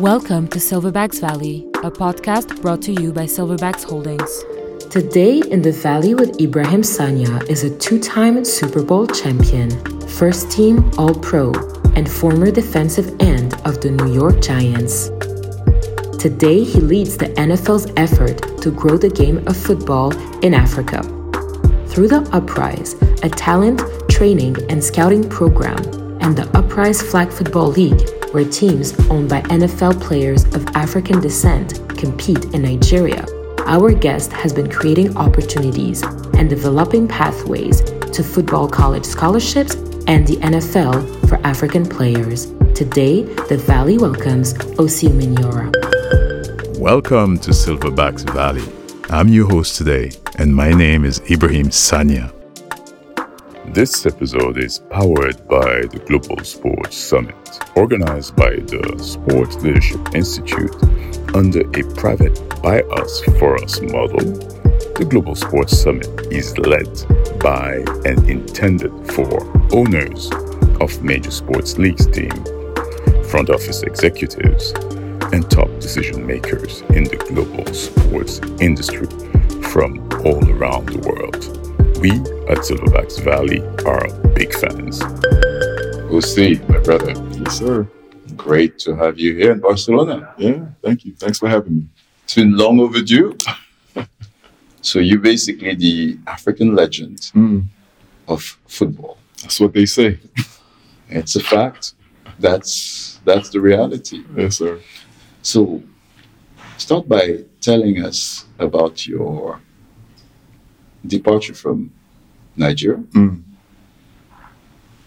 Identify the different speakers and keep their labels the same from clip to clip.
Speaker 1: Welcome to Silverbacks Valley, a podcast brought to you by Silverbacks Holdings. Today in the Valley with Ibrahim Sagna is a two time Super Bowl champion, first team All Pro, and former defensive end of the New York Giants. Today, he leads the NFL's effort to grow the game of football in Africa. Through the Uprise, a talent, training, and scouting program, and the Uprise Flag Football League, where teams owned by NFL players of African descent compete in Nigeria, our guest has been creating opportunities and developing pathways to football college scholarships and the NFL for African players. Today, the Valley welcomes Osi Umenyiora.
Speaker 2: Welcome to Silverbacks Valley. I'm your host today, and my name is Ibrahim Sagna. This episode is powered by the Global Sports Summit, organized by the Sports Leadership Institute under a private by us for us model. The Global Sports Summit is led by and intended for owners of major sports leagues team, front office executives, and top decision makers in the global sports industry from all around the world. We at Silverbacks Valley are big fans. Osi, my brother.
Speaker 3: Yes, sir.
Speaker 2: Great to have you here in Barcelona.
Speaker 3: Yeah, thank you. Thanks for having me.
Speaker 2: It's been long overdue. so you're basically the African legend
Speaker 3: Mm,
Speaker 2: of football.
Speaker 3: that's what they say.
Speaker 2: It's a fact. That's that's the reality.
Speaker 3: Yes, sir.
Speaker 2: So start by telling us about your departure from Nigeria,
Speaker 3: Mm,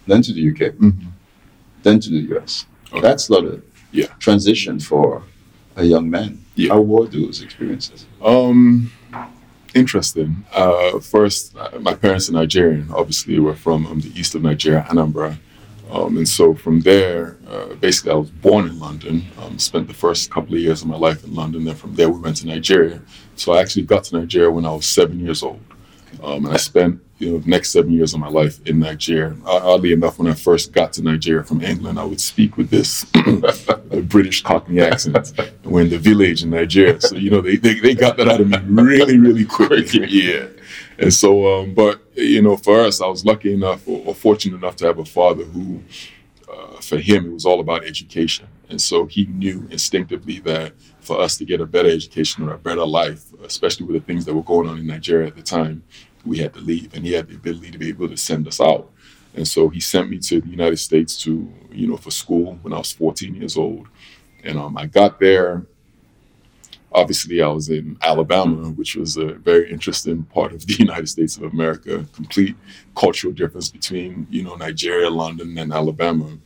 Speaker 2: then to the UK,
Speaker 3: mhm.
Speaker 2: then to the US.
Speaker 3: Okay.
Speaker 2: That's not a
Speaker 3: Yeah.
Speaker 2: transition for a young man.
Speaker 3: Yeah.
Speaker 2: How were those experiences?
Speaker 3: Um, interesting. Uh, first, uh, my parents are Nigerian. Obviously, we're from um, the east of Nigeria, Anambra. Um, and so from there, uh, basically, I was born in London. Um, spent the first couple of years of my life in London. Then from there, we went to Nigeria. So I actually got to Nigeria when I was seven years old. Um, and I spent you know the next seven years of my life in Nigeria. Uh, oddly enough, when I first got to Nigeria from England, I would speak with this British Cockney accent. We're in the village in Nigeria, so you know they, they, they got that out of me really really quickly. Yeah, and so um, but you know for us, I was lucky enough or, or fortunate enough to have a father who, uh, for him, it was all about education, and so he knew instinctively that for us to get a better education or a better life, especially with the things that were going on in Nigeria at the time, we had to leave, and he had the ability to be able to send us out. And so he sent me to the United States to, you know, for school when I was 14 years old. And um, I got there. Obviously, I was in Alabama, which was a very interesting part of the United States of America. Complete cultural difference between, you know, Nigeria, London, and Alabama.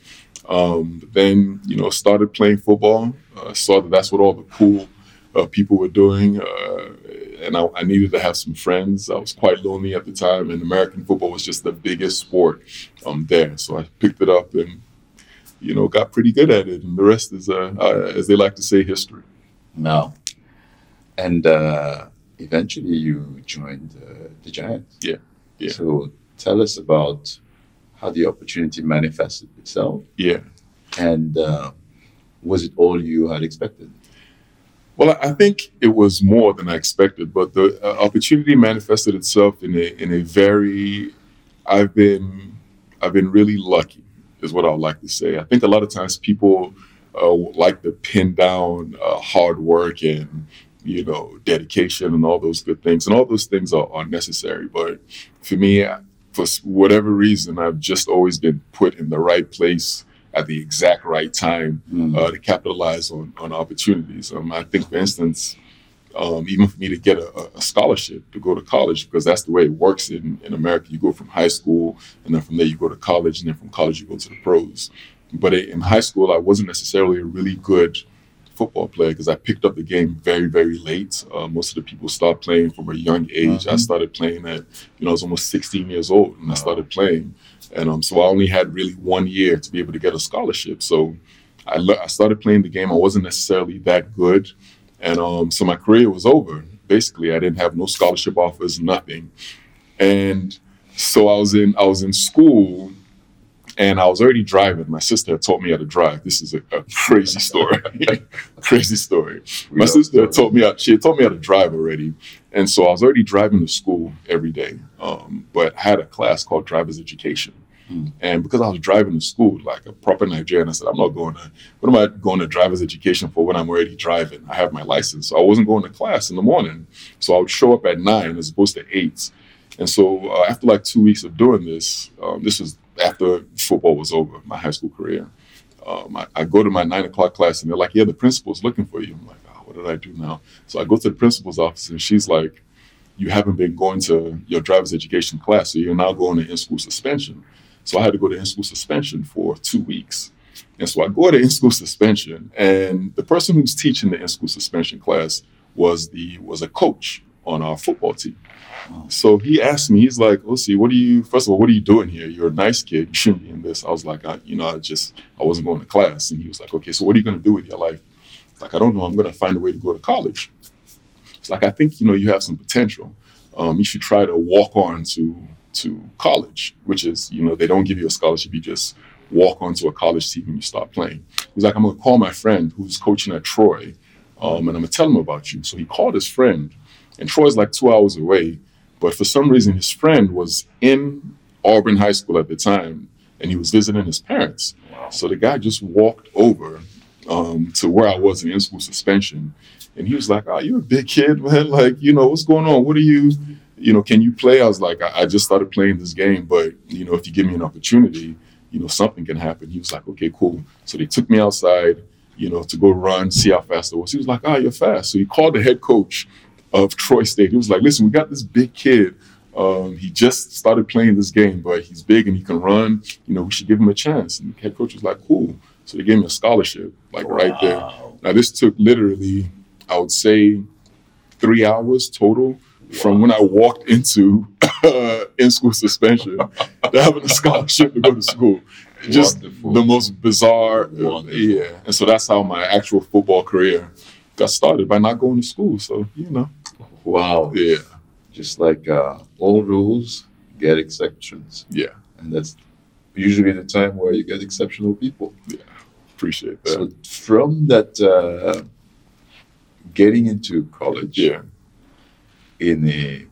Speaker 3: Um, then, you know, started playing football. Uh, saw that that's what all the cool uh, people were doing. Uh, and I, I needed to have some friends. I was quite lonely at the time, and American football was just the biggest sport um, there. So I picked it up and, you know, got pretty good at it. And the rest is, uh, uh, as they like to say, history.
Speaker 2: No. And uh, eventually you joined uh, the Giants.
Speaker 3: Yeah, yeah.
Speaker 2: So tell us about how the opportunity manifested itself
Speaker 3: Yeah.
Speaker 2: and uh, was it all you had expected?
Speaker 3: Well, I think it was more than I expected, but the uh, opportunity manifested itself in a in a very. I've been I've been really lucky, is what I would like to say. I think a lot of times people uh, like to pin down uh, hard work and you know dedication and all those good things, and all those things are, are necessary. But for me, for whatever reason, I've just always been put in the right place at the exact right time
Speaker 2: Mm.
Speaker 3: uh, to capitalize on, on opportunities. Um, I think, for instance, um, even for me to get a, a- scholarship to go to college, because that's the way it works in, in America. You go from high school, and then from there you go to college, and then from college you go to the pros. But in high school, I wasn't necessarily a really good football player because I picked up the game very, very late. Uh, most of the people start playing from a young age. I
Speaker 2: Mhm.
Speaker 3: started playing at, you know, I was almost 16 years old when I started playing. And um, so I only had really one year to be able to get a scholarship. So I, le- I started playing the game. I wasn't necessarily that good. And um, so my career was over. Basically, I didn't have no scholarship offers, nothing. And so I was in I was in school and I was already driving. My sister had taught me how to drive. This is a, a crazy story. crazy story. My sister had taught me how, she had taught me how to drive already. And so I was already driving to school every day. Um, but I had a class called driver's education. Hmm. And because I was driving to school like a proper Nigerian, I said, I'm not going to, what am I going to driver's education for when I'm already driving? I have my license. So I wasn't going to class in the morning. So I would show up at nine as opposed to eight. And so uh, after like two weeks of doing this, um, this was after football was over, my high school career. Um, I, I, go to my nine o'clock class and they're like, yeah, the principal's looking for you. I'm like, oh, what did I do now? So I go to the principal's office and she's like, you haven't been going to your driver's education class, so you're now going to in-school suspension. So I had to go to in-school suspension for two weeks. And so I go to in-school suspension, and the person who's teaching the in-school suspension class was the was a coach on our football team. So he asked me, he's like, "Let's see, what are you? First of all, what are you doing here? You're a nice kid. You shouldn't be in this." I was like, I, "You know, I just I wasn't going to class." And he was like, "Okay, so what are you going to do with your life?" Like, I don't know. I'm going to find a way to go to college. It's like I think you know you have some potential. Um, you should try to walk on to to college, which is you know they don't give you a scholarship. You just walk onto a college team and you start playing. He's like, I'm going to call my friend who's coaching at Troy, um, and I'm going to tell him about you. So he called his friend, and Troy's like two hours away but for some reason, his friend was in Auburn High School at the time, and he was visiting his parents. So the guy just walked over um, to where I was in in-school suspension, and he was like, "Oh, you're a big kid, man. Like, you know, what's going on? What are you, you know, can you play?" I was like, I, I just started playing this game, but you know, if you give me an opportunity, you know, something can happen." He was like, "Okay, cool." So they took me outside, you know, to go run, see how fast I was. He was like, "Ah, oh, you're fast." So he called the head coach of Troy State. He was like, listen, we got this big kid. Um, he just started playing this game, but he's big and he can run. You know, we should give him a chance. And the head coach was like, cool. So they gave me a scholarship, like wow. right there. Now, this took literally, I would say, three hours total wow. from when I walked into uh, in school suspension to having a scholarship to go to school. Just Wonderful. the most bizarre. Uh, yeah. And so that's how my actual football career got started by not going to school. So, you know.
Speaker 2: Wow.
Speaker 3: Yeah.
Speaker 2: Just like uh, all rules get exceptions.
Speaker 3: Yeah.
Speaker 2: And that's usually the time where you get exceptional people.
Speaker 3: Yeah. Appreciate that.
Speaker 2: So from that uh, getting into college
Speaker 3: yeah.
Speaker 2: in a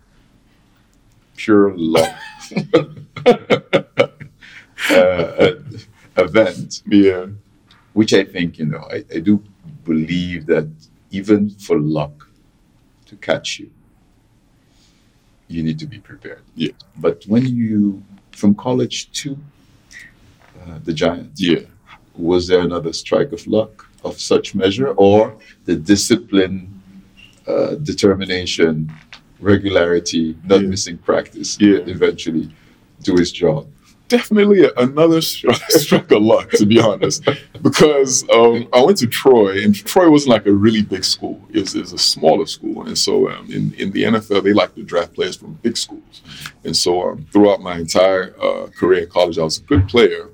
Speaker 2: pure luck uh, event.
Speaker 3: Yeah.
Speaker 2: Which I think, you know, I, I do believe that even for luck to catch you, you need to be prepared.
Speaker 3: Yeah.
Speaker 2: But when you, from college to uh, the Giants,
Speaker 3: yeah,
Speaker 2: was there another strike of luck of such measure, or the discipline, uh, determination, regularity, not yeah. missing practice,
Speaker 3: yeah.
Speaker 2: eventually do his job?
Speaker 3: Definitely another stroke of luck, to be honest, because um, I went to Troy, and Troy wasn't like a really big school. It was, it was a smaller school, and so um, in in the NFL, they like to draft players from big schools, and so um, throughout my entire uh, career in college, I was a good player,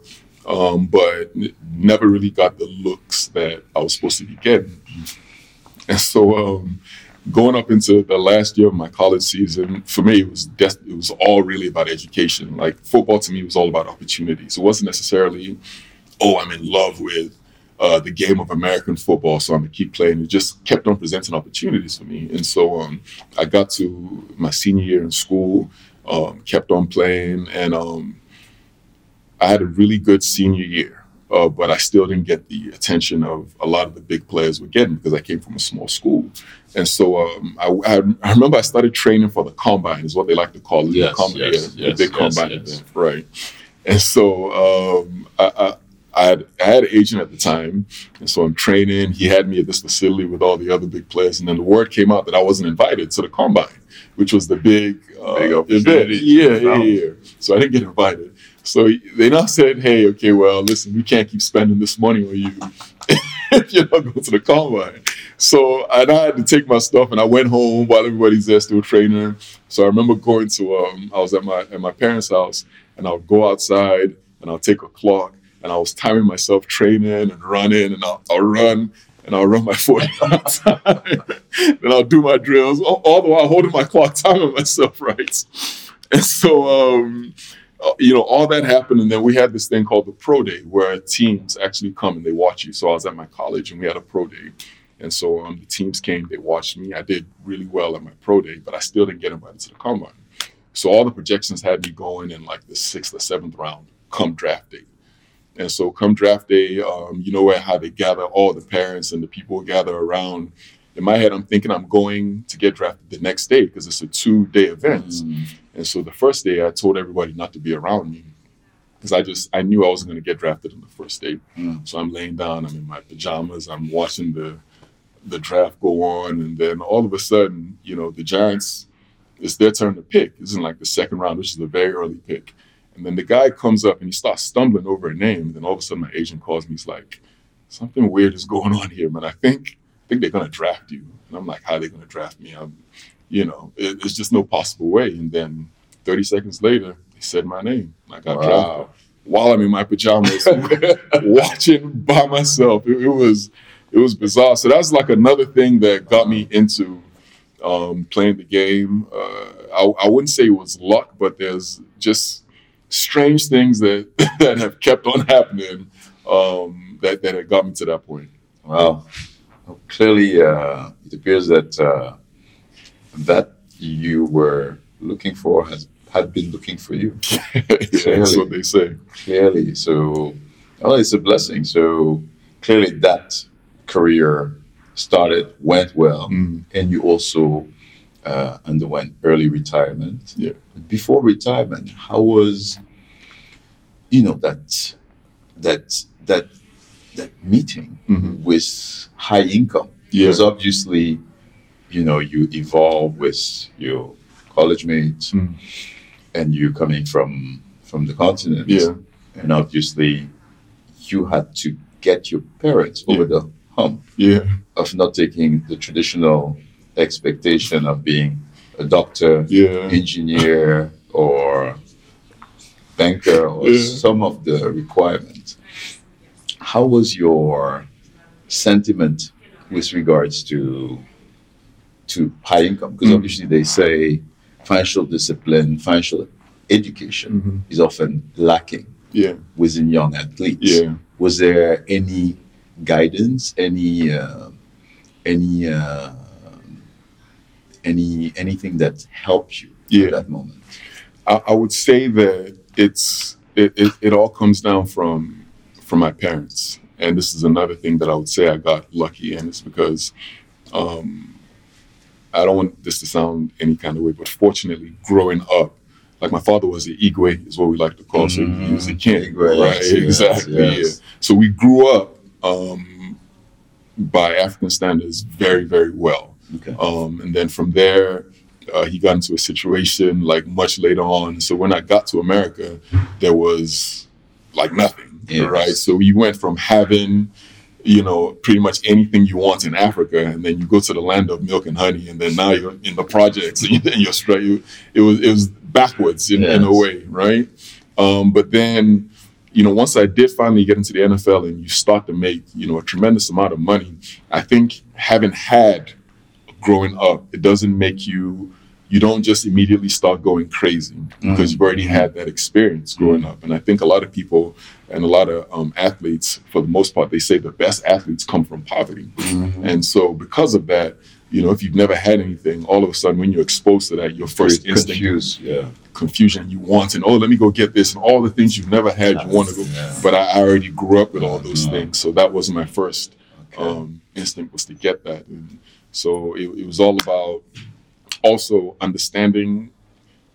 Speaker 3: um, but never really got the looks that I was supposed to be getting, and so um, going up into the last year of my college season, for me, it was des- it was all really about education. Like football to me was all about opportunities. It wasn't necessarily, oh, I'm in love with uh, the game of American football, so I'm gonna keep playing. It just kept on presenting opportunities for me, and so um, I got to my senior year in school, um, kept on playing, and um, I had a really good senior year. Uh, but I still didn't get the attention of a lot of the big players were getting because I came from a small school. And so um, I, I, I, remember I started training for the combine, is what they like to call it.
Speaker 2: Yes,
Speaker 3: the combine,
Speaker 2: yes,
Speaker 3: yeah, yes, the big combine event, right? And so um, I, I, had, I had an agent at the time, and so I'm training. He had me at this facility with all the other big players, and then the word came out that I wasn't invited to the combine, which was the big, uh,
Speaker 2: big event.
Speaker 3: Yeah, yeah, yeah. So I didn't get invited. So they now said, "Hey, okay, well, listen, we can't keep spending this money on you if you're not going to the combine." So and I had to take my stuff and I went home while everybody's there still training. So I remember going to um, I was at my at my parents' house and I'll go outside and I'll take a clock and I was timing myself training and running and I'll, I'll run and I'll run my 40 time. then I'll do my drills all, all the while holding my clock, timing myself right. And so um, you know, all that happened, and then we had this thing called the pro day, where teams actually come and they watch you. So I was at my college, and we had a pro day, and so um, the teams came, they watched me. I did really well at my pro day, but I still didn't get invited to the combine. So all the projections had me going in like the sixth or seventh round, come draft day. And so come draft day, um, you know where how they gather all the parents and the people gather around. In my head, I'm thinking I'm going to get drafted the next day because it's a two day event.
Speaker 2: Mm.
Speaker 3: And so the first day, I told everybody not to be around me because I just I knew I wasn't going to get drafted on the first day.
Speaker 2: Mm.
Speaker 3: So I'm laying down, I'm in my pajamas, I'm watching the the draft go on, and then all of a sudden, you know, the Giants, it's their turn to pick. It's in like the second round, which is a very early pick. And then the guy comes up and he starts stumbling over a name. And then all of a sudden, my agent calls me. He's like, "Something weird is going on here, man. I think think they're gonna draft you." And I'm like, "How are they gonna draft me?" I'm, you know, it, it's just no possible way. And then 30 seconds later, they said my name. I got drafted while I'm in my pajamas, watching by myself. It, it was it was bizarre. So that's like another thing that got me into um, playing the game. Uh, I, I wouldn't say it was luck, but there's just strange things that that have kept on happening um, that that had got me to that point.
Speaker 2: Well, clearly, uh, it appears that uh, that you were looking for has had been looking for you.
Speaker 3: yeah, that's what they say.
Speaker 2: Clearly, so well, it's a blessing. So clearly, that career started went well,
Speaker 3: Mm.
Speaker 2: and you also uh, underwent early retirement.
Speaker 3: Yeah.
Speaker 2: Before retirement, how was you know that that that that meeting
Speaker 3: Mhm.
Speaker 2: with high income?
Speaker 3: Yeah.
Speaker 2: Because obviously, you know, you evolve with your college mates,
Speaker 3: Mm.
Speaker 2: and you coming from from the continent.
Speaker 3: Yeah.
Speaker 2: And obviously, you had to get your parents over the hump
Speaker 3: Yeah.
Speaker 2: of not taking the traditional expectation of being a doctor,
Speaker 3: Yeah.
Speaker 2: engineer, or banker, or
Speaker 3: Yeah.
Speaker 2: some of the requirements. How was your sentiment with regards to to high income? Because
Speaker 3: Mm.
Speaker 2: obviously they say financial discipline, financial education
Speaker 3: Mhm.
Speaker 2: is often lacking
Speaker 3: Yeah.
Speaker 2: within young athletes.
Speaker 3: Yeah.
Speaker 2: Was there any guidance, any uh, any uh, any anything that helped you
Speaker 3: Yeah.
Speaker 2: at that moment?
Speaker 3: I, I would say that it's it, it, it all comes down from from my parents, and this is another thing that I would say I got lucky in is because um, I don't want this to sound any kind of way, but fortunately, growing up, like my father was an Igwe, is what we like to call, so he was a king,
Speaker 2: Igwe,
Speaker 3: right?
Speaker 2: yes, yes,
Speaker 3: exactly.
Speaker 2: yes.
Speaker 3: Yeah. So we grew up um, by African standards very, very well.
Speaker 2: Okay.
Speaker 3: Um, and then from there, uh, he got into a situation like much later on. So when I got to America, there was like nothing,
Speaker 2: Yes.
Speaker 3: right? So you went from having, you know, pretty much anything you want in Africa, and then you go to the land of milk and honey, and then now you're in the projects and you're, straight. You, it was it was backwards in, in a way, right? Um, but then you know, once I did finally get into the NFL and you start to make, you know, a tremendous amount of money, I think having had growing up, it doesn't make you, you don't just immediately start going crazy because you've already had that experience growing up. And I think a lot of people and a lot of um, athletes, for the most part, they say the best athletes come from poverty. And so because of that, you know, if you've never had anything, all of a sudden when you're exposed to that, your first
Speaker 2: Very
Speaker 3: instinct
Speaker 2: confused. Yeah.
Speaker 3: confusion you want and oh let me go get this and all the things you've never had you want to go
Speaker 2: Yeah.
Speaker 3: but I, I already grew up with all those things so that was my first
Speaker 2: Okay.
Speaker 3: um, instinct was to get that and so it, it was all about also understanding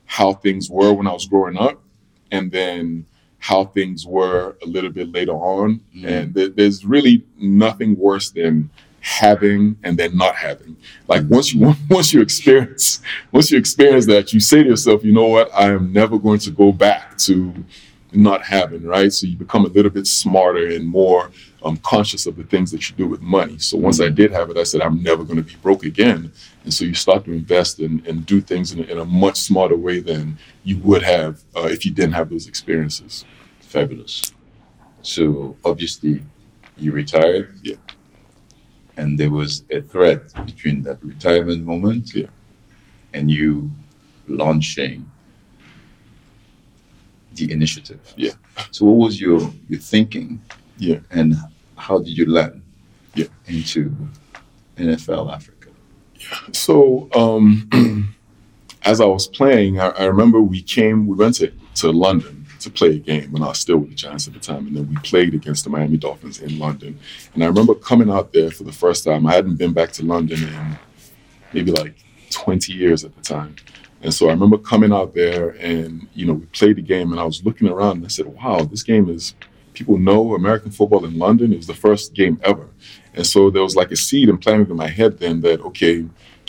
Speaker 3: how things were when I was growing up and then how things were a little bit later on.
Speaker 2: Mm.
Speaker 3: and there, there's really nothing worse than having and then not having. Like once you once you experience once you experience that you say to yourself you know what? I am never going to go back to not having right? So you become a little bit smarter and more um, conscious of the things that you do with money so once i did have it i said i'm never going to be broke again and so you start to invest and, and do things in a, in a much smarter way than you would have uh, if you didn't have those experiences
Speaker 2: Fabulous. So obviously, you retired.
Speaker 3: Yeah.
Speaker 2: And there was a thread between that retirement moment.
Speaker 3: Yeah.
Speaker 2: And you launching the initiative.
Speaker 3: Yeah.
Speaker 2: So what was your your thinking?
Speaker 3: Yeah.
Speaker 2: And how did you land
Speaker 3: Yeah.
Speaker 2: into NFL Africa?
Speaker 3: So, um, as I was playing, I, I remember we came, we went to, to London to play a game when I was still with the Giants at the time. And then we played against the Miami Dolphins in London. And I remember coming out there for the first time. I hadn't been back to London in maybe like 20 years at the time. And so I remember coming out there and, you know, we played the game and I was looking around and I said, wow, this game is, people know American football in London. It was the first game ever. And so there was like a seed implanted in my head then that, okay,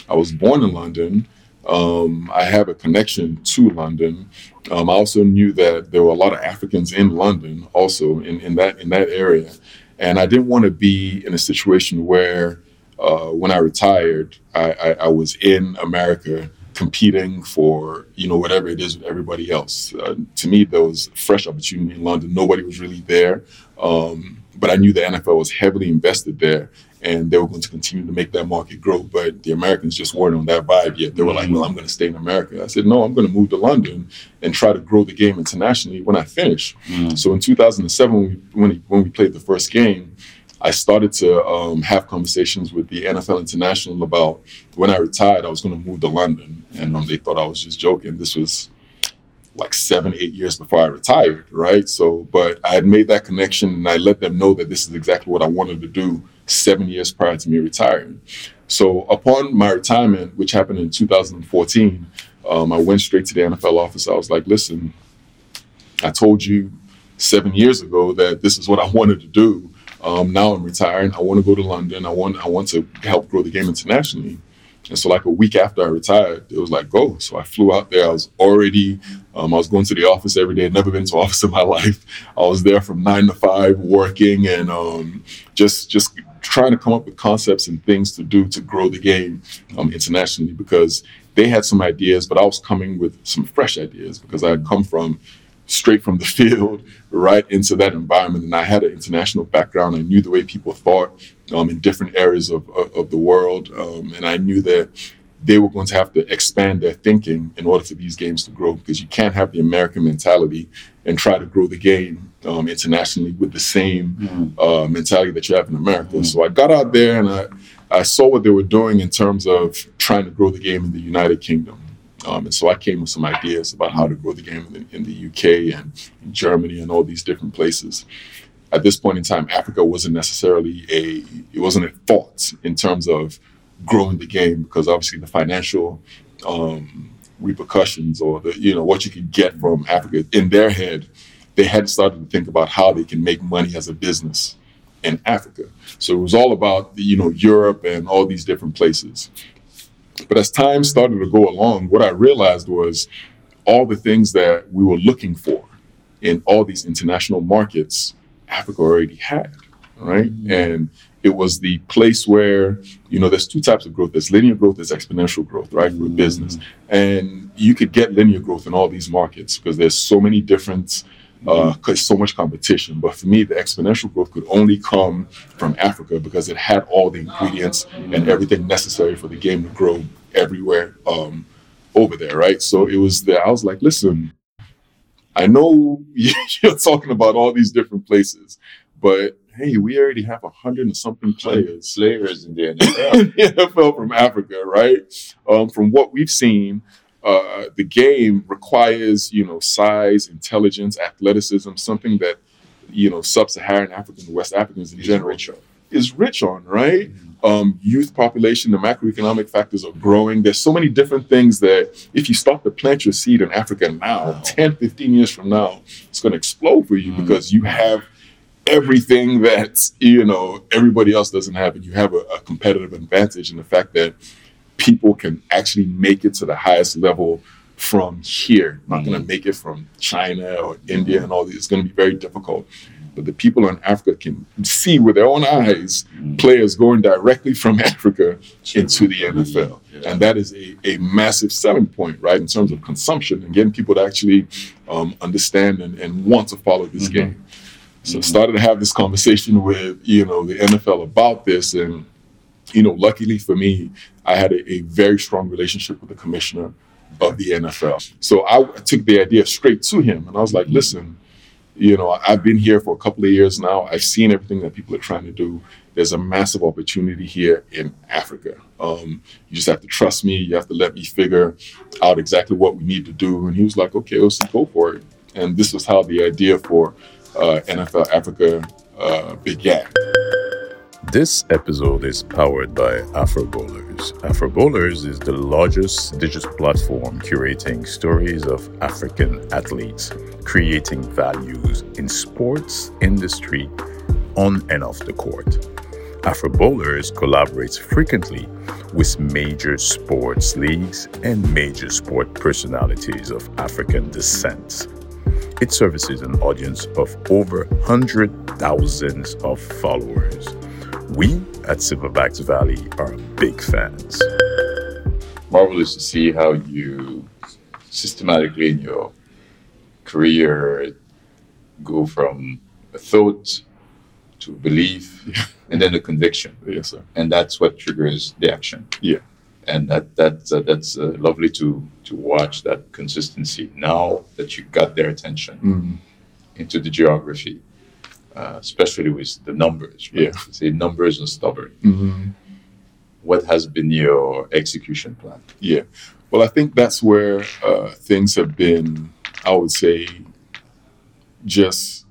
Speaker 3: I was born in London. Um, I have a connection to London. Um, I also knew that there were a lot of Africans in London, also in, in that in that area, and I didn't want to be in a situation where, uh, when I retired, I, I, I was in America competing for you know whatever it is with everybody else. Uh, to me, there was fresh opportunity in London. Nobody was really there, um, but I knew the NFL was heavily invested there, and they were going to continue to make that market grow. But the Americans just weren't on that vibe yet. They were like, "Well, I'm going to stay in America." I said, "No, I'm going to move to London and try to grow the game internationally when I finish." So in 2007, when, we, when we played the first game, I started to um, have conversations with the NFL International about when I retired, I was going to move to London, and um, they thought I was just joking. This was like seven, eight years before I retired, right? So, but I had made that connection, and I let them know that this is exactly what I wanted to do seven years prior to me retiring. So, upon my retirement, which happened in 2014, um, I went straight to the NFL office. I was like, "Listen, I told you seven years ago that this is what I wanted to do." Um, now I'm retiring. I want to go to London. I want I want to help grow the game internationally. And so, like a week after I retired, it was like go. So I flew out there. I was already, um, I was going to the office every day. I'd never been to office in my life. I was there from nine to five, working and um, just just trying to come up with concepts and things to do to grow the game um, internationally. Because they had some ideas, but I was coming with some fresh ideas because I had come from straight from the field right into that environment. And I had an international background. I knew the way people thought um, in different areas of, of, of the world. Um, and I knew that they were going to have to expand their thinking in order for these games to grow because you can't have the American mentality and try to grow the game um, internationally with the same uh, mentality that you have in America. So I got out there and I, I saw what they were doing in terms of trying to grow the game in the United Kingdom. Um, and so I came with some ideas about how to grow the game in the, in the UK and Germany and all these different places. At this point in time, Africa wasn't necessarily a it wasn't a thought in terms of growing the game because obviously the financial um, repercussions or the you know what you could get from Africa in their head, they hadn't started to think about how they can make money as a business in Africa. So it was all about you know Europe and all these different places. But as time started to go along, what I realized was all the things that we were looking for in all these international markets, Africa already had, right? Mm-hmm. And it was the place where, you know, there's two types of growth. There's linear growth, there's exponential growth, right, for a mm-hmm. business. And you could get linear growth in all these markets because there's so many different uh, cause so much competition. But for me, the exponential growth could only come from Africa because it had all the ingredients and everything necessary for the game to grow everywhere um, over there, right? So it was there. I was like, listen, I know you're talking about all these different places, but hey, we already have a hundred and something players
Speaker 2: Players in the NFL.
Speaker 3: in the NFL from Africa, right? Um, from what we've seen, uh, the game requires you know size, intelligence, athleticism, something that you know sub-Saharan Africans, West Africans in
Speaker 2: Is
Speaker 3: general
Speaker 2: rich
Speaker 3: is rich on, right? Um, youth population, the macroeconomic factors are growing. There's so many different things that if you start to plant your seed in Africa now, 10, 15 years from now, it's going to explode for you because you have everything that, you know, everybody else doesn't have. And you have a, a competitive advantage in the fact that people can actually make it to the highest level from here. Not going to mm-hmm. make it from China or India and all these. It's going to be very difficult. But the people in Africa can see with their own eyes mm. players going directly from Africa into the NFL. And that is a, a massive selling point, right, in terms of consumption and getting people to actually um, understand and, and want to follow this mm-hmm. game. So I mm-hmm. started to have this conversation with, you know, the NFL about this. And, you know, luckily for me, I had a, a very strong relationship with the commissioner of the NFL. So I took the idea straight to him, and I was like, "Listen, you know, I've been here for a couple of years now. I've seen everything that people are trying to do. There's a massive opportunity here in Africa. Um, you just have to trust me. You have to let me figure out exactly what we need to do." And he was like, "Okay, let's go for it." And this was how the idea for uh, NFL Africa uh, began.
Speaker 4: This episode is powered by Afroballers. Afro Bowlers is the largest digital platform curating stories of African athletes, creating values in sports, industry, on and off the court. Afroballers collaborates frequently with major sports leagues and major sport personalities of African descent. It services an audience of over 100,000 of followers we at Silverbacks Valley are big fans.
Speaker 2: Marvelous to see how you systematically in your career go from a thought to a belief
Speaker 3: Yeah.
Speaker 2: and then a conviction.
Speaker 3: Yes, sir.
Speaker 2: And that's what triggers the action.
Speaker 3: Yeah.
Speaker 2: And that, that uh, that's uh, lovely to, to watch that consistency now that you got their attention
Speaker 3: Mm,
Speaker 2: into the geography, uh, especially with the numbers. Right?
Speaker 3: Yeah.
Speaker 2: Say numbers are stubborn.
Speaker 3: mhm.
Speaker 2: What has been your execution plan?
Speaker 3: Yeah. Well, I think that's where uh, things have been, I would say, just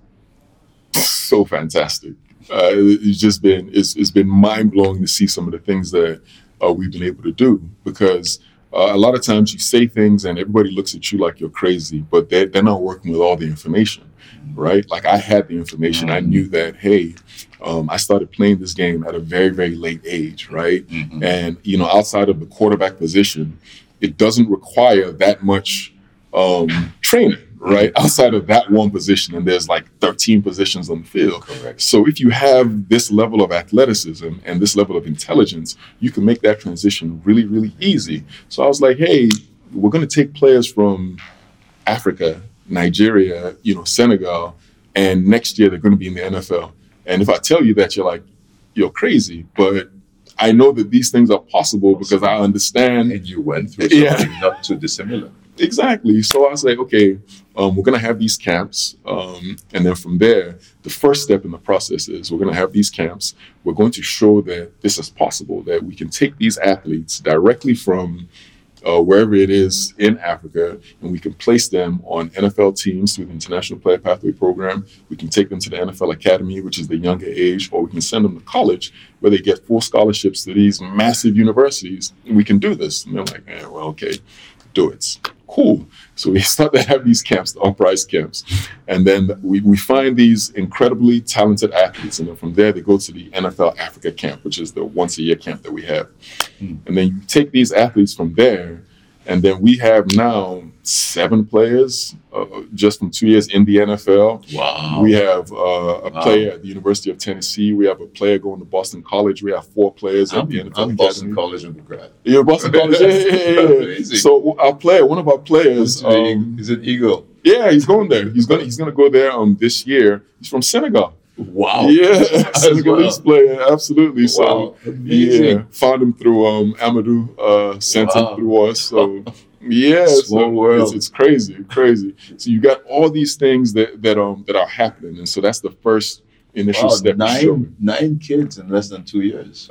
Speaker 3: so fantastic. Uh, it's just been it's, it's been mind blowing to see some of the things that uh, we've been able to do because uh, a lot of times you say things and everybody looks at you like you're crazy, but they're, they're not working with all the information, right? Like I had the information. I knew that, hey, um, I started playing this game at a very, very late age, right?
Speaker 2: Mhm.
Speaker 3: And, you know, outside of the quarterback position, it doesn't require that much um, training, right? Outside of that one position, and there's like 13 positions on the field.
Speaker 2: Correct.
Speaker 3: So if you have this level of athleticism and this level of intelligence, you can make that transition really, really easy. So I was like, hey, we're going to take players from Africa, Nigeria, you know, Senegal, and next year they're going to be in the NFL. And if I tell you that, you're like, you're crazy. But I know that these things are possible because I understand
Speaker 2: And you went through
Speaker 3: Yeah.
Speaker 2: something not too dissimilar.
Speaker 3: Exactly. So I was like, okay, um, we're going to have these camps. Um, and then from there, the first step in the process is we're going to have these camps. We're going to show that this is possible, that we can take these athletes directly from uh, wherever it is in Africa and we can place them on NFL teams through the International Player Pathway Program. We can take them to the NFL Academy, which is the younger age, or we can send them to college where they get full scholarships to these massive universities. And we can do this. And they're like, eh, well, okay, do it. Cool. So we start to have these camps, the uprise camps. And then we, we find these incredibly talented athletes. And then from there, they go to the NFL Africa camp, which is the once a year camp that we have. Hmm. And then you take these athletes from there. And then we have now seven players uh, just from two years in the NFL.
Speaker 2: Wow.
Speaker 3: We have uh, a
Speaker 2: Wow.
Speaker 3: player at the University of Tennessee. We have a player going to Boston College. We have four players at
Speaker 2: I'm,
Speaker 3: the NFL
Speaker 2: I'm Boston
Speaker 3: Academy.
Speaker 2: College undergrad.
Speaker 3: You're Boston College. Yeah, yeah, yeah, yeah. So our player, one of our players,
Speaker 2: Is it,
Speaker 3: um,
Speaker 2: is it Eagle?
Speaker 3: yeah, he's going there. He's gonna he's gonna go there um this year. He's from Senegal.
Speaker 2: Wow.
Speaker 3: Yeah, Senegalese
Speaker 2: well.
Speaker 3: player, absolutely. So
Speaker 2: Amazing.
Speaker 3: yeah, found him through um Amadou, uh, sent
Speaker 2: Wow.
Speaker 3: him through us. So yeah, so. It's, it's crazy, crazy. So you got all these things that that um that are happening, and so that's the first initial
Speaker 2: Wow,
Speaker 3: step.
Speaker 2: nine, nine kids in less than two years.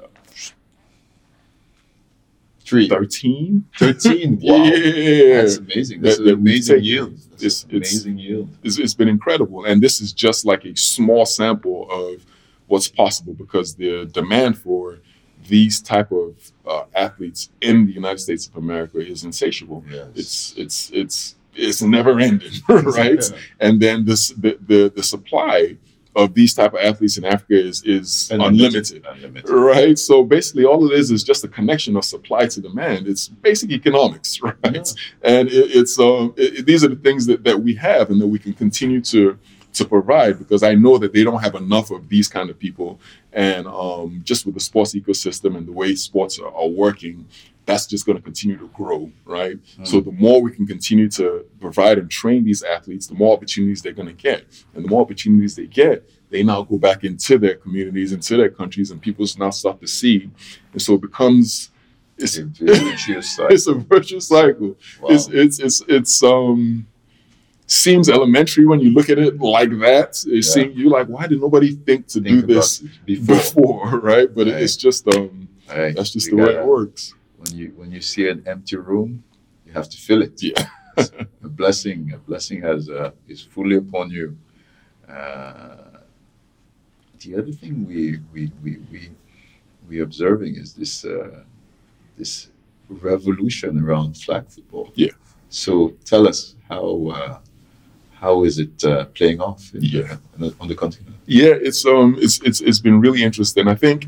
Speaker 2: Three.
Speaker 3: Thirteen.
Speaker 2: 13. Wow.
Speaker 3: Yeah,
Speaker 2: That's amazing. That's
Speaker 3: That-
Speaker 2: an amazing
Speaker 3: take-
Speaker 2: yield. That's
Speaker 3: it's-
Speaker 2: an
Speaker 3: it's-
Speaker 2: amazing yield.
Speaker 3: it's, it's been incredible. And this is just like a small sample of what's possible because the demand for these type of uh, athletes in the United States of America is insatiable.
Speaker 2: Yes.
Speaker 3: It's it's it's it's never ending, right?
Speaker 2: Yeah.
Speaker 3: And then this the, the the supply of these type of athletes in Africa is is unlimited.
Speaker 2: Unlimited.
Speaker 3: Right. So basically, all it is is just a connection of supply to demand. It's basic economics, right?
Speaker 2: Yeah.
Speaker 3: And it, it's um, it- these are the things that, that we have, and that we can continue to to provide because I know that they don't have enough of these kind of people, and um, just with the sports ecosystem and the way sports are, are working. That's just going to continue to grow, right? So the more we can continue to provide and train these athletes, the more opportunities they're going to get, and the more opportunities they get, they now go back into their communities, into their countries, and people now start to see. And so it becomes it's,
Speaker 2: A virtuous cycle.
Speaker 3: it's a virtuous cycle.
Speaker 2: Wow.
Speaker 3: It's it's it's it's um seems elementary when you look at it like that. It seems you're like, why did nobody think to
Speaker 2: Think
Speaker 3: do this
Speaker 2: before.
Speaker 3: before, right? But
Speaker 2: Right.
Speaker 3: it's just um
Speaker 2: Right.
Speaker 3: that's just
Speaker 2: You
Speaker 3: the way
Speaker 2: gotta-
Speaker 3: it works.
Speaker 2: When you when you see an empty room, you have to fill it.
Speaker 3: Yeah.
Speaker 2: a blessing, a blessing has uh, is fully upon you. Uh, the other thing we we we we we observing is this uh, this revolution around flag football.
Speaker 3: Yeah.
Speaker 2: So tell us how uh, how is it uh, playing off in
Speaker 3: Yeah.
Speaker 2: the, on the- continent?
Speaker 3: Yeah, it's um it's it's it's been really interesting. I think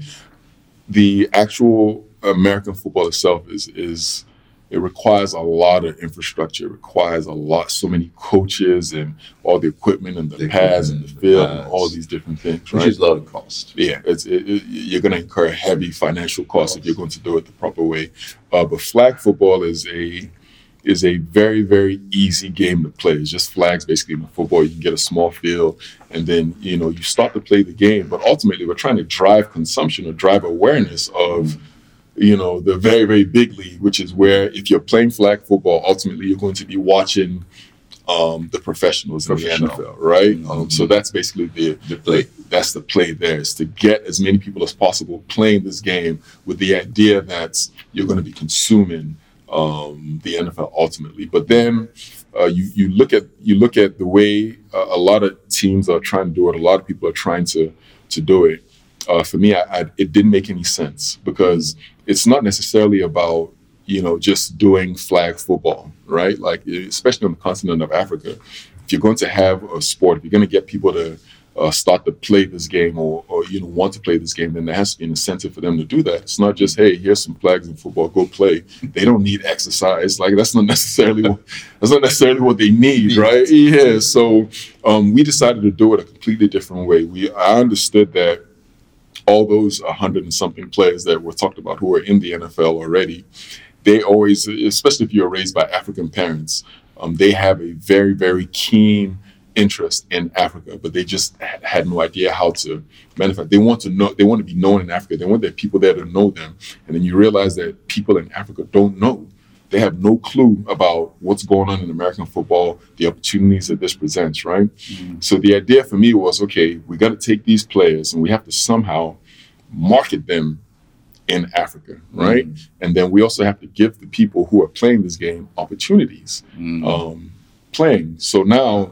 Speaker 3: the actual American football itself is is it requires a lot of infrastructure. It requires a lot, so many coaches and all the equipment and the,
Speaker 2: The
Speaker 3: pads and the field and all these different things.
Speaker 2: Which
Speaker 3: Right?
Speaker 2: is a lot of cost.
Speaker 3: yeah, it's it, it, you're going to incur heavy financial costs if you're going to do it the proper way. Uh, but flag football is a is a very very easy game to play. It's just flags basically in football. You can get a small field, and then you know you start to play the game. But ultimately, we're trying to drive consumption or drive awareness of you know the very very big league, which is where if you're playing flag football, ultimately you're going to be watching. Um, the professionals in the NFL, right?
Speaker 2: Mhm.
Speaker 3: Um, so that's basically the
Speaker 2: The play.
Speaker 3: that's the play there is to get as many people as possible playing this game with the idea that you're going to be consuming um, the NFL ultimately. But then uh, you you look at you look at the way uh, a lot of teams are trying to do it. A lot of people are trying to to do it. Uh, for me, I, I, it didn't make any sense because it's not necessarily about you know just doing flag football, right? Like especially on the continent of Africa, if you're going to have a sport, if you're going to get people to uh, start to play this game or, or you know want to play this game, then there has to be an incentive for them to do that. It's not just hey, here's some flags in football, go play. They don't need exercise. Like that's not necessarily what, that's not necessarily what they need, right? Yeah. So um, we decided to do it a completely different way. We I understood that all those hundred and something players that were talked about who are in the NFL already, they always, especially if you're raised by African parents, um, they have a very, very keen interest in Africa, but they just ha- had no idea how to manifest. They want to know, they want to be known in Africa. They want their people there to know them. And then you realize that people in Africa don't know. They have no clue about what's going on in American football, the opportunities that this presents, right? So the idea for me was okay, we got to take these players and we have to somehow market them in Africa, right? And then we also have to give the people who are playing this game opportunities
Speaker 2: Mm.
Speaker 3: um, playing. So now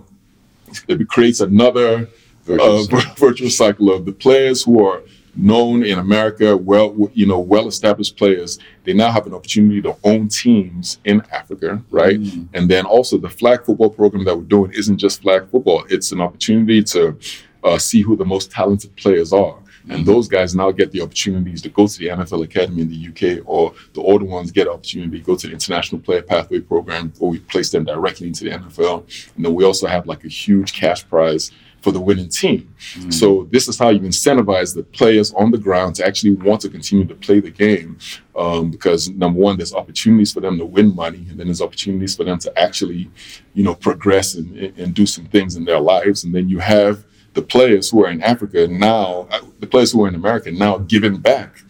Speaker 3: it creates another uh, vir- virtuous cycle of the players who are known in America, well, you know, well-established players. They now have an opportunity to own teams in Africa, right?
Speaker 2: Mm.
Speaker 3: And then also the flag football program that we're doing isn't just flag football; it's an opportunity to uh, see who the most talented players are. And those guys now get the opportunities to go to the NFL Academy in the UK, or the older ones get opportunity to go to the International Player Pathway Program, where we place them directly into the NFL. And then we also have like a huge cash prize for the winning team. So this is how you incentivize the players on the ground to actually want to continue to play the game, um, because number one, there's opportunities for them to win money, and then there's opportunities for them to actually, you know, progress and, and do some things in their lives. And then you have the players who are in Africa now, uh, the players who are in America now giving back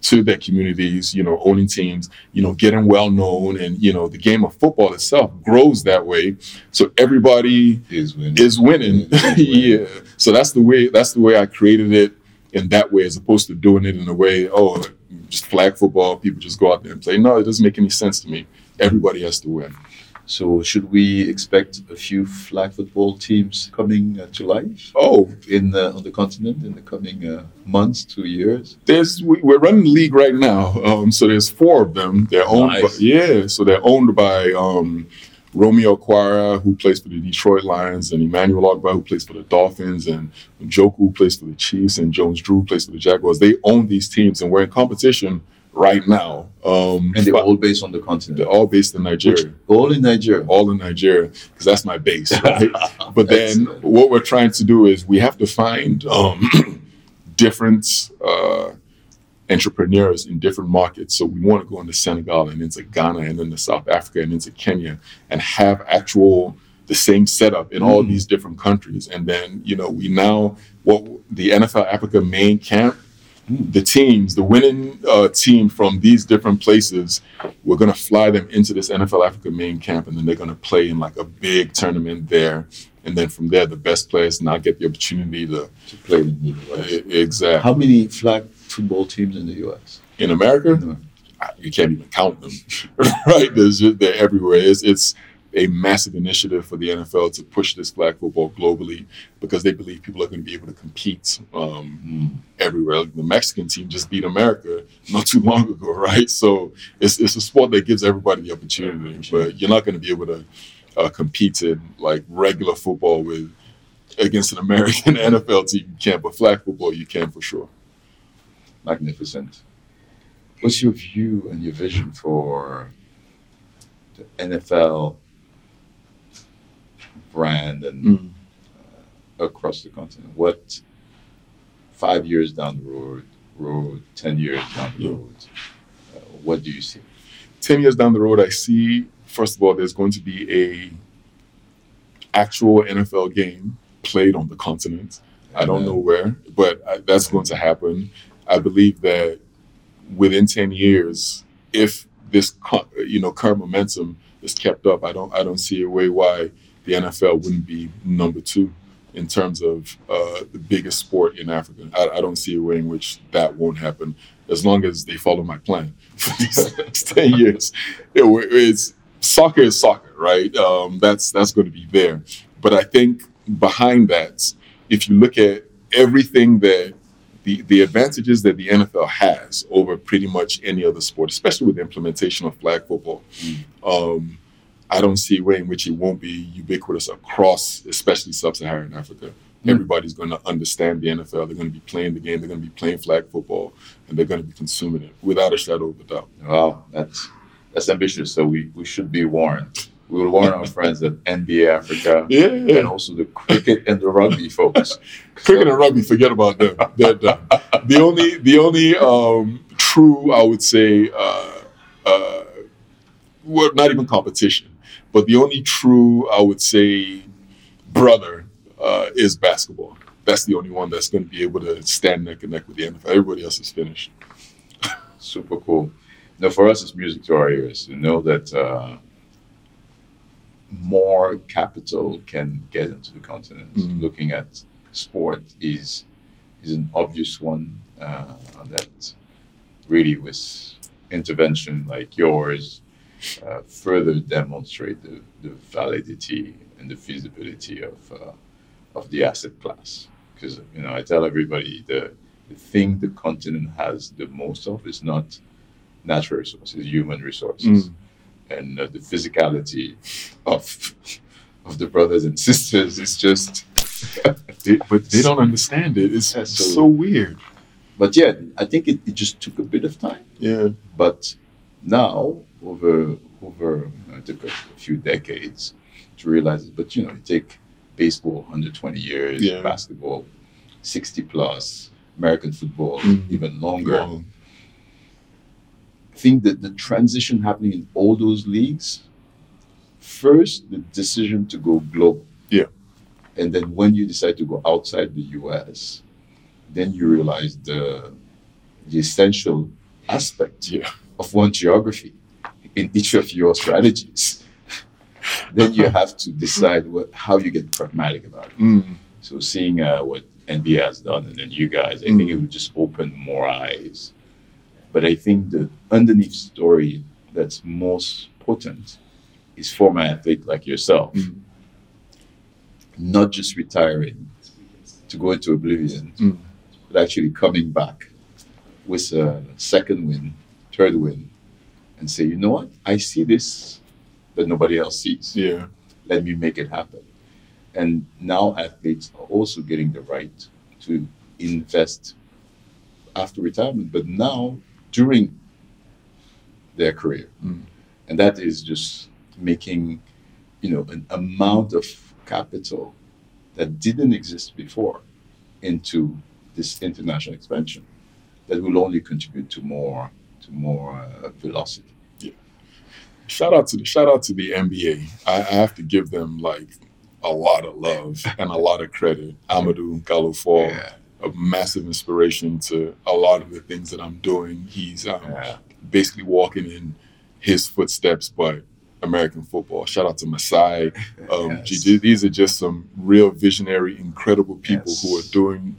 Speaker 3: to their communities, you know, owning teams, you know, getting well known, and you know, the game of football itself grows that way. So everybody
Speaker 2: Is winning.
Speaker 3: is winning.
Speaker 2: Is winning.
Speaker 3: yeah. So that's the way. That's the way I created it in that way, as opposed to doing it in a way, oh, just flag football. People just go out there and play. No, it doesn't make any sense to me. Everybody has to win.
Speaker 2: So should we expect a few flag football teams coming uh, to life
Speaker 3: Oh,
Speaker 2: in uh, on the continent in the coming uh, months, two years?
Speaker 3: There's we- we're running the league right now. Um, so there's four of them. They're owned. By, yeah. So they're owned by um, Romeo Okwara, who plays for the Detroit Lions, and Emmanuel Ogbah, who plays for the Dolphins, and Joku, who plays for the Chiefs, and Jones Drew, who plays for the Jaguars. They own these teams, and we're in competition right now. Um,
Speaker 2: And they're
Speaker 3: but
Speaker 2: all based on the continent.
Speaker 3: they're all based in Nigeria
Speaker 2: all in Nigeria.
Speaker 3: all in Nigeria because that's my base, right? but then what we're trying to do is we have to find um, different uh, entrepreneurs in different markets. So we want to go into Senegal and into Ghana and into South Africa and into Kenya and have actual the same setup in all
Speaker 2: Mm.
Speaker 3: these different countries. And then you know we now what the NFL Africa main camp the teams, the winning uh, team from these different places, we're gonna fly them into this NFL Africa main camp, and then they're gonna play in like a big tournament there, and then from there, the best players now get the opportunity to
Speaker 2: To play in the US.
Speaker 3: e- exact
Speaker 2: How many flag football teams in the US?
Speaker 3: in America.
Speaker 2: No.
Speaker 3: You can't even count them, right? There's just, they're everywhere. It's it's a massive initiative for the NFL to push this flag football globally because they believe people are going to be able to compete um,
Speaker 2: Mm.
Speaker 3: everywhere. Like the Mexican team just beat America not too long ago, right? So it's it's a sport that gives everybody the opportunity, but you're not going to be able to uh, compete in like regular football with against an American NFL team. You can't, but flag football you can for sure.
Speaker 2: Magnificent. What's your view and your vision for the NFL brand and across the continent? What five years down the road, road, ten years down the road, uh, what do you see?
Speaker 3: 10 years down the road i see first of all there's going to be a actual nfl game played on the continent. I don't know where but I, that's going to happen. I believe that within 10 years if this you know current momentum is kept up i don't i don't see a way why the nfl wouldn't be number two in terms of uh, the biggest sport in africa I, I don't see a way in which that won't happen as long as they follow my plan for these next 10 years. It, it's soccer is soccer, right? Um, that's that's going to be there. But I think behind that, if you look at everything that the, the advantages that the NFL has over pretty much any other sport, especially with the implementation of flag football, um, I don't see a way in which it won't be ubiquitous across, especially sub-Saharan Africa.
Speaker 2: Mm.
Speaker 3: Everybody's going to understand the NFL. They're going to be playing the game. They're going to be playing flag football, and they're going to be consuming it without a shadow of a doubt.
Speaker 2: Wow, that's that's ambitious. So we, we should be warned. We will warn our friends at NBA Africa
Speaker 3: Yeah,
Speaker 2: and also the cricket and the rugby folks.
Speaker 3: cricket and rugby, forget about them. They're done. The only, the only um, true, I would say, uh, uh, well, not even competition, but the only true, I would say, brother uh, is basketball. That's the only one that's going to be able to stand neck and neck with the NFL. Everybody else is finished.
Speaker 2: Super cool. Now, for us, it's music to our ears to know that uh, more capital can get into the continent.
Speaker 3: Mhm.
Speaker 2: Looking at sport is is an obvious one uh, that really, with intervention like yours, uh, further demonstrate the, the validity and the feasibility of uh, of the asset class. Because you know, I tell everybody the the thing the continent has the most of is not natural resources, human resources, and uh, the physicality of of the brothers and sisters is just.
Speaker 3: They, but they don't understand it. It's
Speaker 2: so
Speaker 3: weird.
Speaker 2: But yeah, I think it, it just took a bit of time.
Speaker 3: Yeah.
Speaker 2: But now, over over you know, it took a, a few decades to realize it. But you know, you take baseball, 120 years,
Speaker 3: Yeah.
Speaker 2: basketball, 60 plus, American football,
Speaker 3: Mhm.
Speaker 2: even longer.
Speaker 3: Well,
Speaker 2: I think that the transition happening in all those leagues, first the decision to go global.
Speaker 3: Yeah.
Speaker 2: And then when you decide to go outside the US, then you realize the the essential aspect
Speaker 3: Yeah.
Speaker 2: of one geography in each of your strategies. then you have to decide what how you get pragmatic about it.
Speaker 3: mm,
Speaker 2: So seeing uh, what NBA has done and then you guys, I think it would just open more eyes. But I think the underneath story that's most potent is for my athlete like yourself,
Speaker 3: Mm.
Speaker 2: not just retiring to go into oblivion,
Speaker 3: Mm.
Speaker 2: but actually coming back with a second win, third win, and say, you know what, I see this that nobody else sees
Speaker 3: yeah.
Speaker 2: let me make it happen. And now athletes are also getting the right to invest after retirement, but now during their career.
Speaker 3: Mm.
Speaker 2: And that is just making, you know, an amount of capital that didn't exist before into this international expansion that will only contribute to more more uh, velocity.
Speaker 3: shout out to the shout out to the NBA. I, I have to give them like a lot of love and a lot of credit. Amadou Gallo
Speaker 2: Yeah.
Speaker 3: a massive inspiration to a lot of the things that I'm doing. He's um,
Speaker 2: Yeah.
Speaker 3: basically walking in his footsteps, but American football. Shout out to Masai. Um,
Speaker 2: Yes.
Speaker 3: G- These are just some real visionary, incredible people who are doing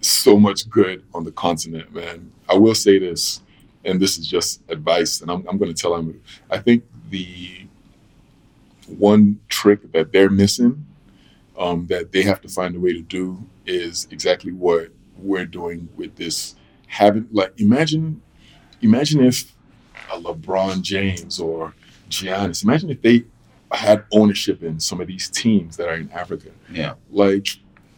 Speaker 3: so much good on the continent, man. I will say this, and this is just advice, and I'm, I'm going to tell them. I think the one trick that they're missing, um, that they have to find a way to do, is exactly what we're doing with this. Having like, imagine, imagine if a LeBron James or Giannis, imagine if they had ownership in some of these teams that are in Africa.
Speaker 2: Yeah.
Speaker 3: Like,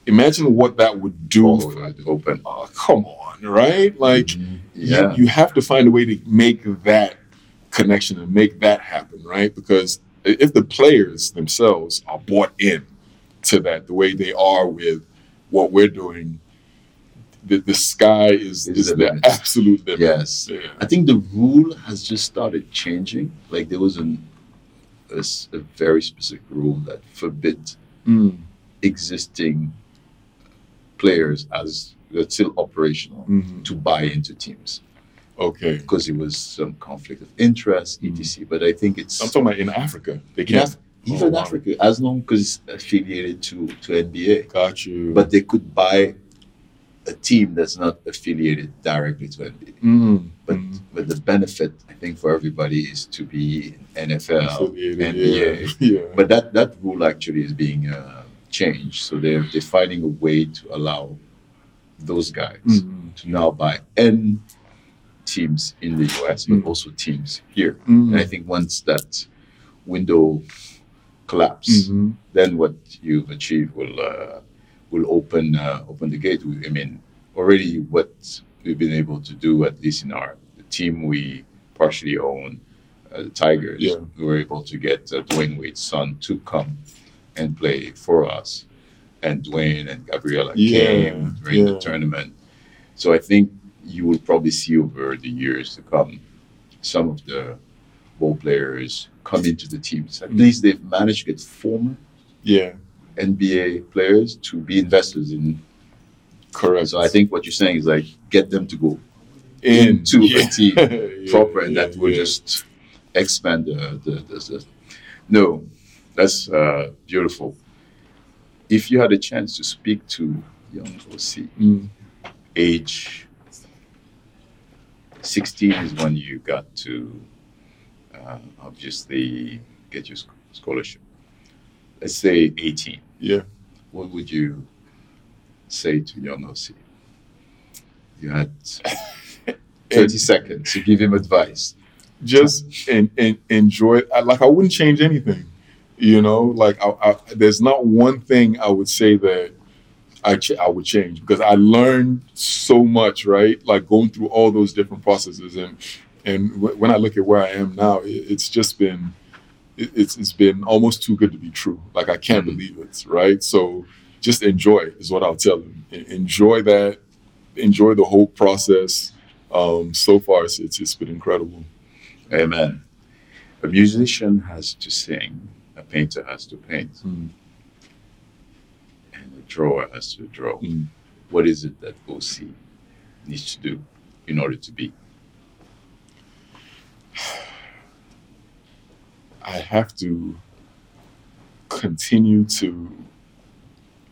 Speaker 3: imagine what that would do.
Speaker 2: All
Speaker 3: for-
Speaker 2: open.
Speaker 3: Oh, come on, right? Like,
Speaker 2: Yeah.
Speaker 3: you, you have to find a way to make that connection and make that happen, right? Because if the players themselves are bought in to that, the way they are with what we're doing, the, the sky is,
Speaker 2: Is
Speaker 3: is
Speaker 2: the limit.
Speaker 3: absolute limit.
Speaker 2: Yes.
Speaker 3: Yeah.
Speaker 2: I think the rule has just started changing. Like there was an, a, a very specific rule that forbid
Speaker 3: Mm,
Speaker 2: existing players as that's still operational
Speaker 3: mhm.
Speaker 2: to buy into teams
Speaker 3: Okay.
Speaker 2: because it was some conflict of interest,
Speaker 3: Mm.
Speaker 2: etc. But I think it's
Speaker 3: I'm talking about in Africa. They can't.
Speaker 2: Af- even
Speaker 3: Oh, wow.
Speaker 2: Africa as long as it's affiliated to to NBA,
Speaker 3: Got you.
Speaker 2: but they could buy a team that's not affiliated directly to NBA.
Speaker 3: Mm,
Speaker 2: But
Speaker 3: mm.
Speaker 2: but the benefit I think for everybody is to be NFL,
Speaker 3: Affiliated,
Speaker 2: NBA.
Speaker 3: yeah. yeah.
Speaker 2: But that that rule actually is being uh, changed. So they're they're finding a way to allow those guys
Speaker 3: Mhm.
Speaker 2: to now buy and teams in the US, but
Speaker 3: Mm.
Speaker 2: also teams here.
Speaker 3: Mm.
Speaker 2: And I think once that window collapse,
Speaker 3: Mhm.
Speaker 2: then what you've achieved will uh, will open uh, open the gate. I mean, already what we've been able to do, at least in our the team we partially own, uh, the Tigers,
Speaker 3: Yeah.
Speaker 2: we were able to get uh, Dwyane Wade's son to come and play for us, and Dwyane and Gabriella
Speaker 3: Yeah,
Speaker 2: came during the tournament. So I think you will probably see over the years to come some of the ball players come into the teams. At
Speaker 3: Mm.
Speaker 2: least they've managed to get former
Speaker 3: Yeah.
Speaker 2: NBA players to be investors in.
Speaker 3: Correct.
Speaker 2: So I think what you're saying is like get them to go
Speaker 3: In-
Speaker 2: into a team
Speaker 3: Yeah,
Speaker 2: proper, and
Speaker 3: yeah,
Speaker 2: that will
Speaker 3: yeah.
Speaker 2: just expand the, the, the, the no, that's uh, beautiful. If you had a chance to speak to young Osi,
Speaker 3: Mm.
Speaker 2: age 16 is when you got to uh, obviously get your scholarship. Let's say 18.
Speaker 3: Yeah.
Speaker 2: What would you say to young Osi? You had 30 seconds to give him advice.
Speaker 3: just and and enjoy like i wouldn't change anything you know like I, I, there's not one thing i would say that I, ch- I would change because i learned so much right? Like going through all those different processes and and w- when i look at where i am now it, it's just been it, it's, it's been almost too good to be true. Like i can't
Speaker 2: Mhm.
Speaker 3: believe it right? So just enjoy it is what i'll tell them En- enjoy that enjoy the whole process. Um, so far it's, it's, it's been incredible.
Speaker 2: Amen. A musician has to sing, a painter has to paint,
Speaker 3: Mm.
Speaker 2: and a drawer has to draw.
Speaker 3: Mm.
Speaker 2: What is it that Osi needs to do in order to be?
Speaker 3: I have to continue to.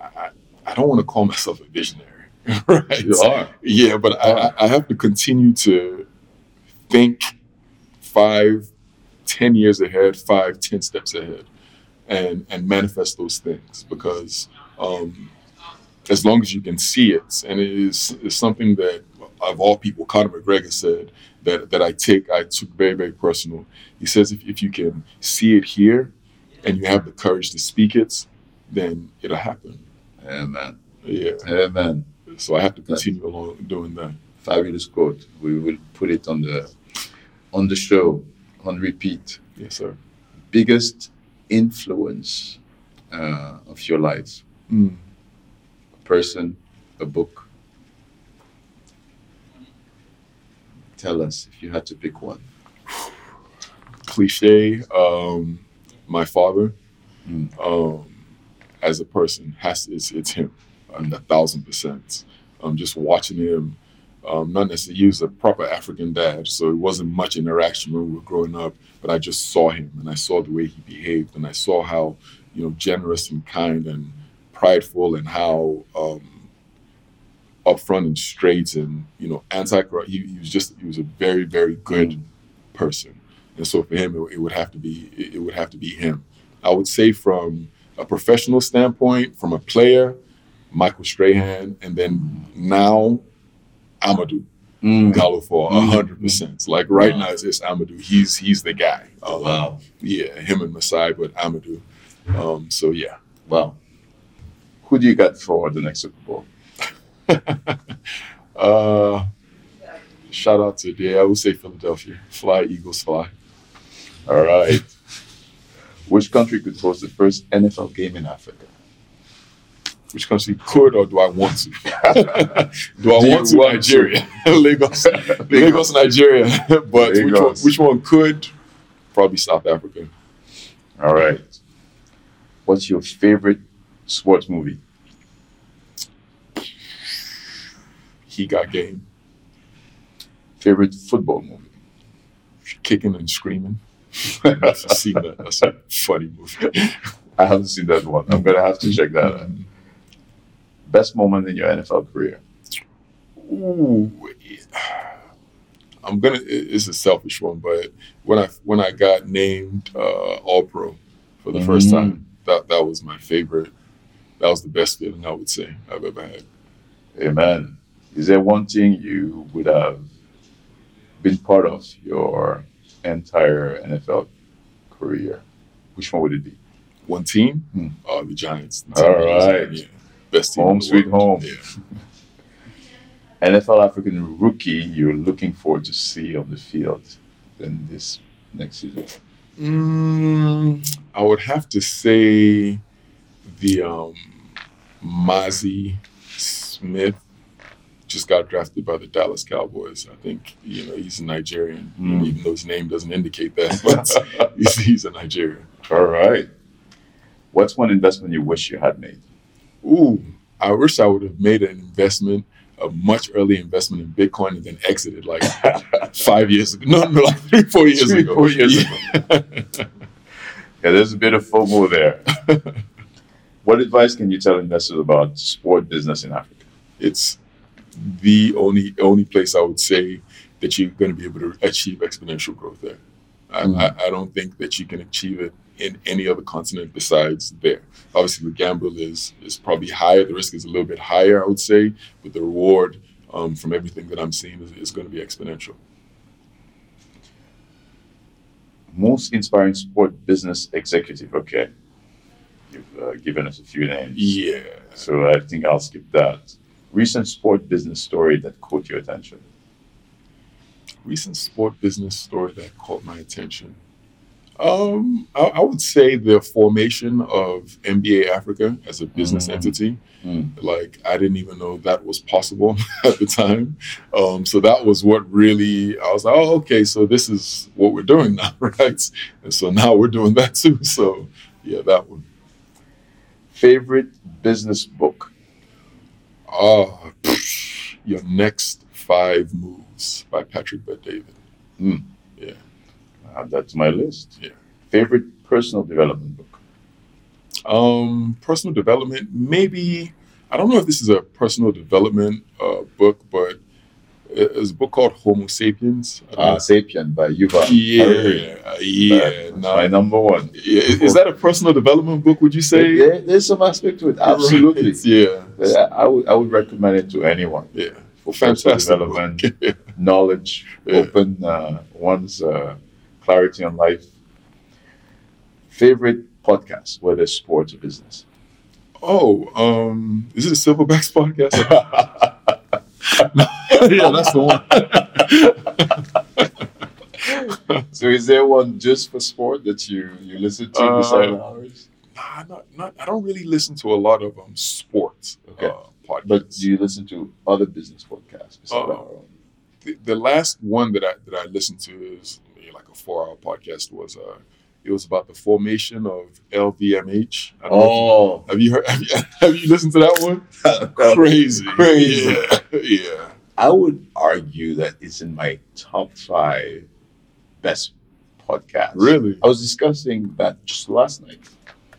Speaker 3: I, I don't want to call myself a visionary, right?
Speaker 2: You are.
Speaker 3: Yeah, but I, I- I have to continue to think five, ten years ahead, five, ten steps ahead, and and manifest those things because um, as long as you can see it, and it is, is something that of all people, Conor McGregor said that that I take I took very very personal. He says if, if you can see it here, and you have the courage to speak it, then it'll happen.
Speaker 2: Amen.
Speaker 3: Yeah.
Speaker 2: Amen.
Speaker 3: So I have to continue along doing that.
Speaker 2: Fabulous quote. We will put it on the on the show on repeat.
Speaker 3: Yes, sir.
Speaker 2: Biggest influence uh, of your life?
Speaker 3: Mm.
Speaker 2: A person, a book. Tell us if you had to pick one.
Speaker 3: Cliche. Um, my father,
Speaker 2: Mm.
Speaker 3: um, as a person, has it's it's him, a thousand percent. Um, just watching him, um, not necessarily he was a proper African dad, so it wasn't much interaction when we were growing up. But I just saw him, and I saw the way he behaved, and I saw how you know generous and kind and prideful, and how um, upfront and straight, and you know anti. He, he was just he was a very very good person, and so for him it, it would have to be it, it would have to be him. I would say from a professional standpoint, from a player, Michael Strahan, and then now Amadou
Speaker 2: Mm.
Speaker 3: Gallo for a
Speaker 2: Mm.
Speaker 3: hundred percent. Like right
Speaker 2: Wow.
Speaker 3: now, it's, it's Amadou. He's he's the guy. Um,
Speaker 2: Wow.
Speaker 3: Yeah, him and Masai, but Amadou. Um, so yeah.
Speaker 2: Wow. Who do you got for the next Super Bowl?
Speaker 3: Uh, shout out to yeah, I would say Philadelphia. Fly Eagles, fly.
Speaker 2: All right. Which country could host the first NFL game in Africa?
Speaker 3: Which country could or do I want to? do I
Speaker 2: Do
Speaker 3: want to?
Speaker 2: want
Speaker 3: Nigeria, Lagos, Lagos, Nigeria. but which one, which one could? Probably South Africa.
Speaker 2: All right. What's your favorite sports movie?
Speaker 3: He got game,
Speaker 2: Favorite football movie?
Speaker 3: kicking and screaming. I've seen that. That's a funny movie.
Speaker 2: I haven't seen that one. I'm gonna have to check that out. Mm-hmm. Best moment in your NFL career?
Speaker 3: Ooh, I'm gonna. It's a selfish one, but when I when I got named uh, All Pro for the first
Speaker 2: Mm.
Speaker 3: time, that that was my favorite. That was the best feeling I would say I've ever had.
Speaker 2: Amen. Is there one thing you would have been part of your entire NFL career? Which one would it be?
Speaker 3: One team,
Speaker 2: Hmm.
Speaker 3: uh, the Giants. The
Speaker 2: All
Speaker 3: team that was-
Speaker 2: right.
Speaker 3: yeah, best team.
Speaker 2: Home sweet home.
Speaker 3: Yeah.
Speaker 2: NFL African rookie you're looking forward to see on the field in this next season?
Speaker 3: Mm, I would have to say the um, Mazi Smith just got drafted by the Dallas Cowboys. I think you know he's a Nigerian,
Speaker 2: Mm.
Speaker 3: even though his name doesn't indicate that, but he's, he's a Nigerian.
Speaker 2: All right. What's one investment you wish you had made?
Speaker 3: Ooh, I wish I would have made an investment, a much earlier investment in Bitcoin, and then exited like five years ago. No, no, like three, four years
Speaker 2: Three,
Speaker 3: ago.
Speaker 2: four years
Speaker 3: Yeah.
Speaker 2: Yeah, there's a bit of FOMO there. what advice can you tell investors about sport business in Africa?
Speaker 3: it's the only only place I would say that you're going to be able to achieve exponential growth there. I,
Speaker 2: Mm.
Speaker 3: I, I don't think that you can achieve it in any other continent besides there. Obviously, the gamble is is probably higher. The risk is a little bit higher, I would say, but the reward um, from everything that I'm seeing is, is going to be exponential.
Speaker 2: Most inspiring sport business executive. Okay. You've uh, given us a few names.
Speaker 3: Yeah.
Speaker 2: So I think I'll skip that. Recent sport business story that caught your attention.
Speaker 3: recent sport business story that caught my attention. Um, I, I would say the formation of NBA Africa as a business
Speaker 2: Mm.
Speaker 3: entity.
Speaker 2: Mm.
Speaker 3: Like I didn't even know that was possible at the time. Um, so that was what really I was like, oh, okay, so this is what we're doing now, right? And so now we're doing that too. So yeah, that one.
Speaker 2: Favorite business book.
Speaker 3: Ah, your next five moves by Patrick Bet David.
Speaker 2: Add that to my list.
Speaker 3: Yeah.
Speaker 2: Favorite personal development book.
Speaker 3: Um, personal development, maybe. I don't know if this is a personal development uh, book, but it's a book called Homo Sapiens. I don't
Speaker 2: Uh. Sapien by Yuval. Harari.
Speaker 3: yeah, yeah.
Speaker 2: That's
Speaker 3: no,
Speaker 2: my number one.
Speaker 3: yeah, is is that a personal development book? Would you say?
Speaker 2: There- there's some aspect to it. Absolutely.
Speaker 3: Right, Yeah.
Speaker 2: Yeah, I would I would recommend it to anyone
Speaker 3: Yeah.
Speaker 2: for personal
Speaker 3: Fantastic.
Speaker 2: development, knowledge,
Speaker 3: Yeah.
Speaker 2: open uh, one's uh, clarity on life. Favorite podcast, whether it's sports or business.
Speaker 3: oh, um, is it a Silverbacks podcast? yeah, that's the one.
Speaker 2: so, is there one just for sport that you you listen to
Speaker 3: Uh,
Speaker 2: beside ours?
Speaker 3: Nah, not, not, I don't really listen to a lot of um sports
Speaker 2: Okay.
Speaker 3: uh, podcasts.
Speaker 2: But do you listen to other business podcasts beside
Speaker 3: Uh,
Speaker 2: our own?
Speaker 3: the, the last one that I that I listened to is a four hour podcast was uh it was about the formation of LVMH. I don't know you-
Speaker 2: Oh,
Speaker 3: have you heard? Have you, have you listened to that one? Crazy,
Speaker 2: Crazy.
Speaker 3: Yeah, yeah.
Speaker 2: I would argue that it's in my top five best podcasts.
Speaker 3: Really?
Speaker 2: I was discussing that just last night.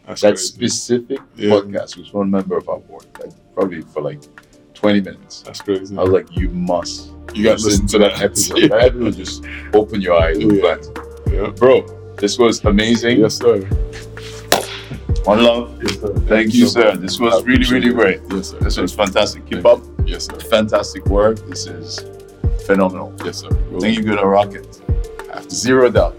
Speaker 3: That's
Speaker 2: that
Speaker 3: crazy.
Speaker 2: specific
Speaker 3: Yeah.
Speaker 2: podcast with one member of our board, like, probably for like 20 minutes.
Speaker 3: That's crazy.
Speaker 2: I was like, you must
Speaker 3: You gotta listen to that.
Speaker 2: episode.
Speaker 3: Yeah.
Speaker 2: That episode just open your eyes.
Speaker 3: Yeah.
Speaker 2: But,
Speaker 3: Yeah.
Speaker 2: bro, this was amazing.
Speaker 3: Yes, sir.
Speaker 2: One love.
Speaker 3: Yes, sir.
Speaker 2: Thank you, sir. This was really, really
Speaker 3: it.
Speaker 2: great.
Speaker 3: Yes, sir.
Speaker 2: This was fantastic. Keep
Speaker 3: Thank
Speaker 2: up
Speaker 3: Yes, sir.
Speaker 2: fantastic work. This is phenomenal.
Speaker 3: Yes, sir.
Speaker 2: I think you're gonna rock it. Zero doubt.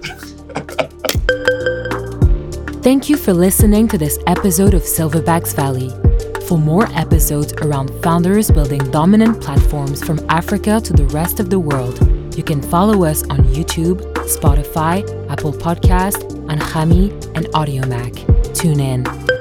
Speaker 1: Thank you for listening to this episode of Silverbacks Valley. For more episodes around founders building dominant platforms from Africa to the rest of the world, you can follow us on YouTube, Spotify, Apple Podcast, Anghami, and Audiomack. Tune in.